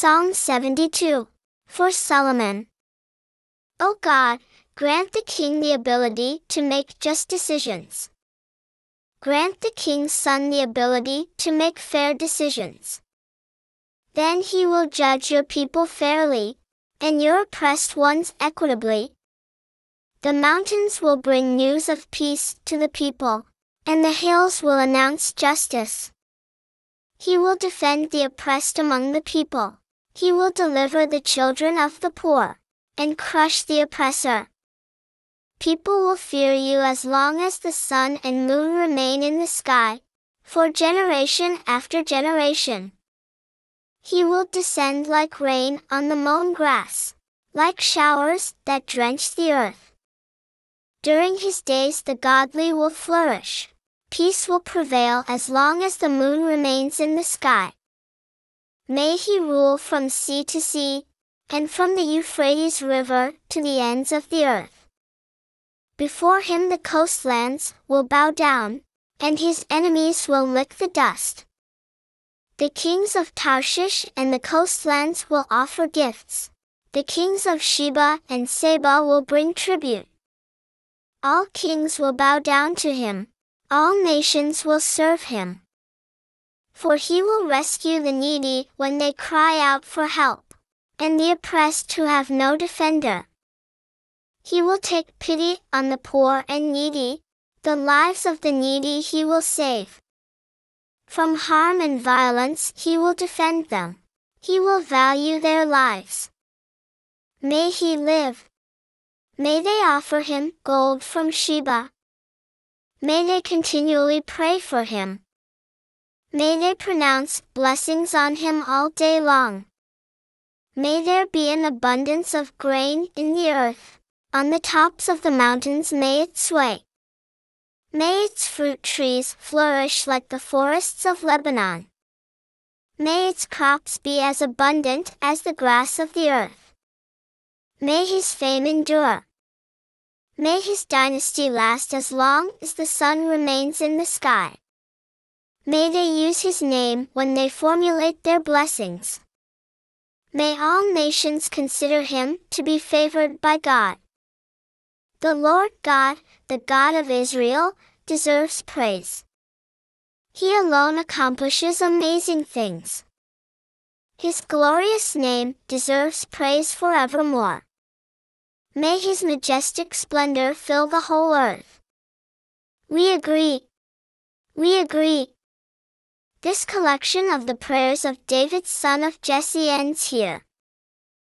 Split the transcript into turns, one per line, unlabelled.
Psalm 72. For Solomon. O God, grant the king the ability to make just decisions. Grant the king's son the ability to make fair decisions. Then he will judge your people fairly, and your oppressed ones equitably. The mountains will bring news of peace to the people, and the hills will announce justice. He will defend the oppressed among the people. He will deliver the children of the poor, and crush the oppressor. People will fear you as long as the sun and moon remain in the sky, for generation after generation. He will descend like rain on the mown grass, like showers that drench the earth. During his days the godly will flourish. Peace will prevail as long as the moon remains in the sky. May he rule from sea to sea, and from the Euphrates River to the ends of the earth. Before him the coastlands will bow down, and his enemies will lick the dust. The kings of Tarshish and the coastlands will offer gifts. The kings of Sheba and Seba will bring tribute. All kings will bow down to him. All nations will serve him. For he will rescue the needy when they cry out for help, and the oppressed who have no defender. He will take pity on the poor and needy, the lives of the needy he will save. From harm and violence he will defend them. He will value their lives. May he live. May they offer him gold from Sheba. May they continually pray for him. May they pronounce blessings on him all day long. May there be an abundance of grain in the earth. On the tops of the mountains may it sway. May its fruit trees flourish like the forests of Lebanon. May its crops be as abundant as the grass of the earth. May his fame endure. May his dynasty last as long as the sun remains in the sky. May they use his name when they formulate their blessings. May all nations consider him to be favored by God. The Lord God, the God of Israel, deserves praise. He alone accomplishes amazing things. His glorious name deserves praise forevermore. May his majestic splendor fill the whole earth. We agree. We agree. This collection of the prayers of David son of Jesse ends here.